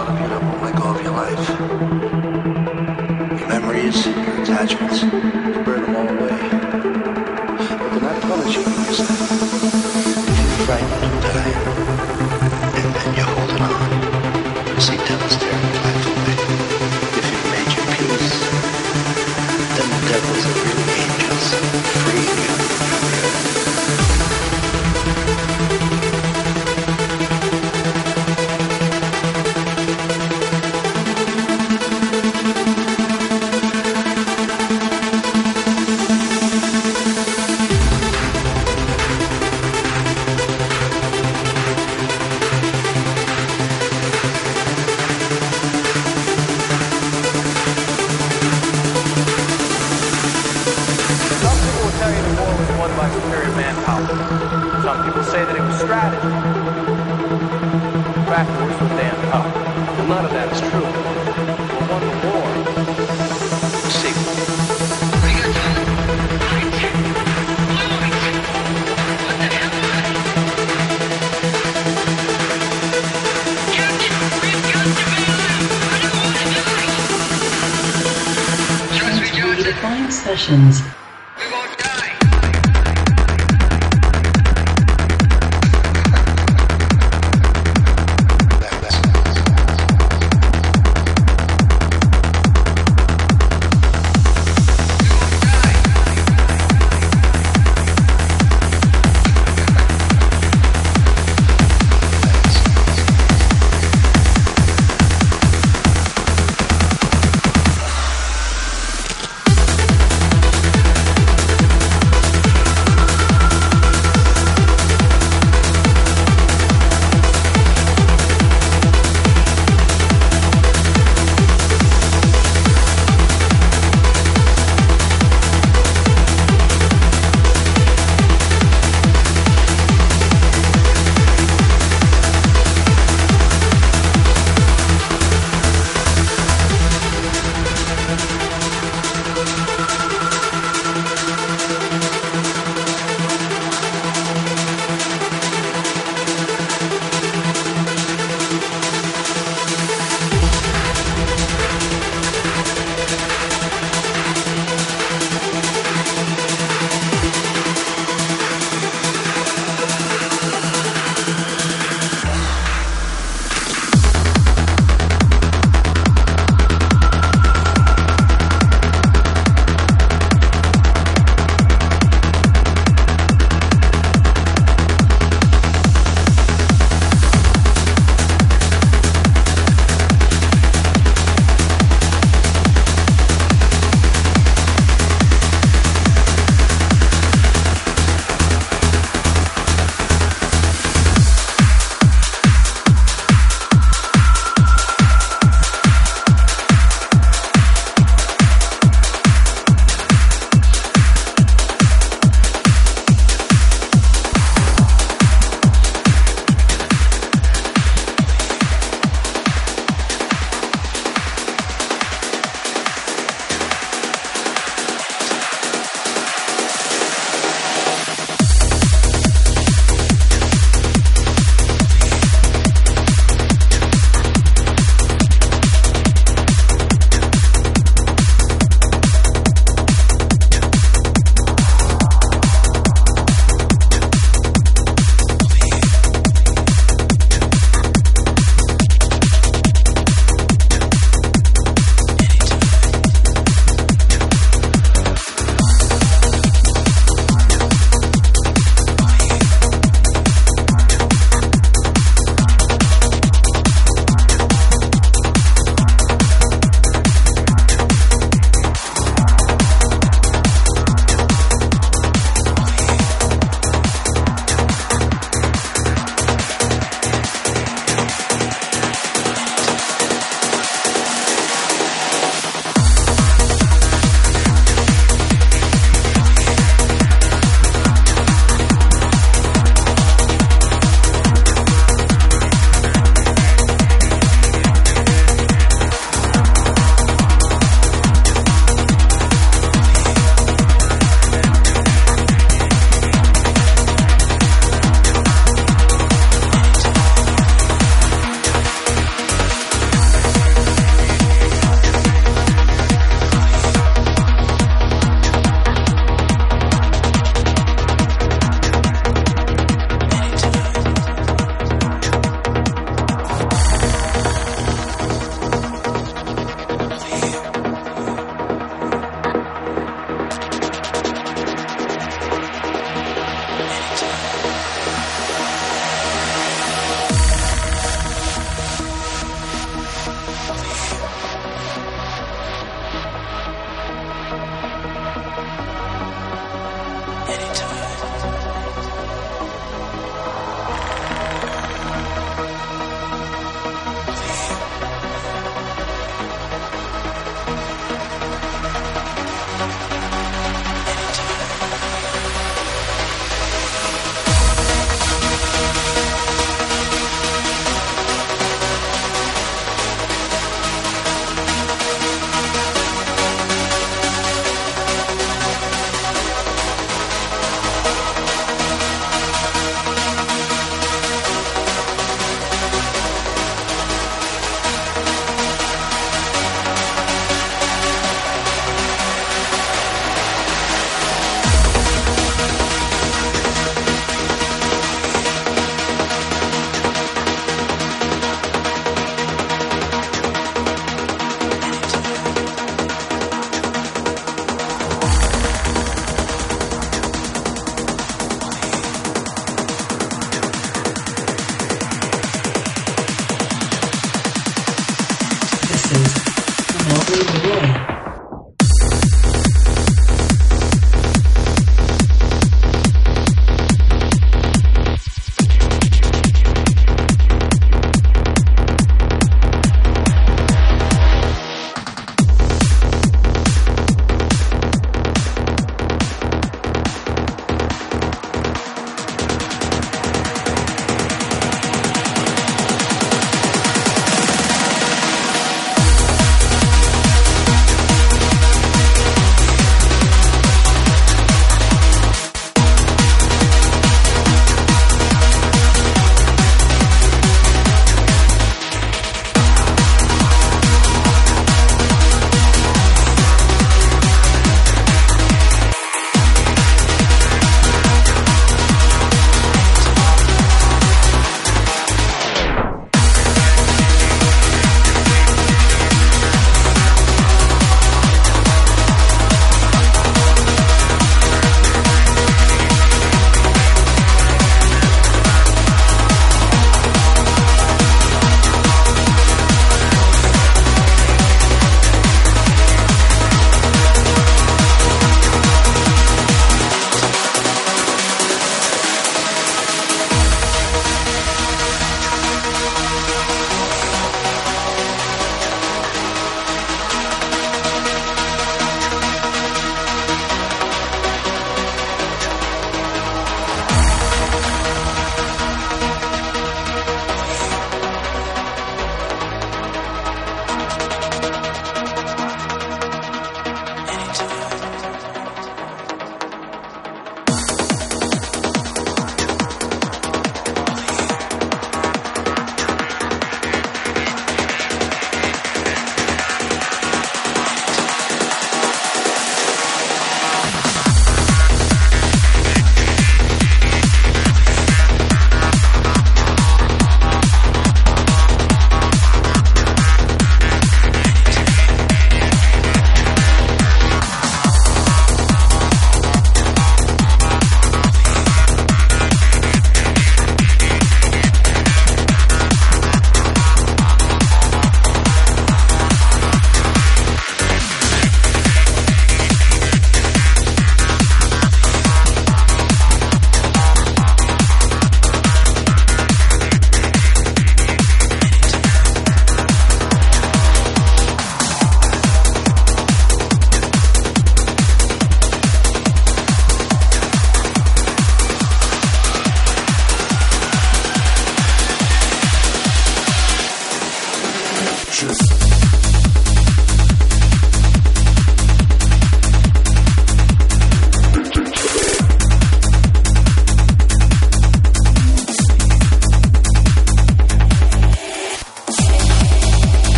lot won't let go of your life, your memories, your attachments.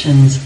Trans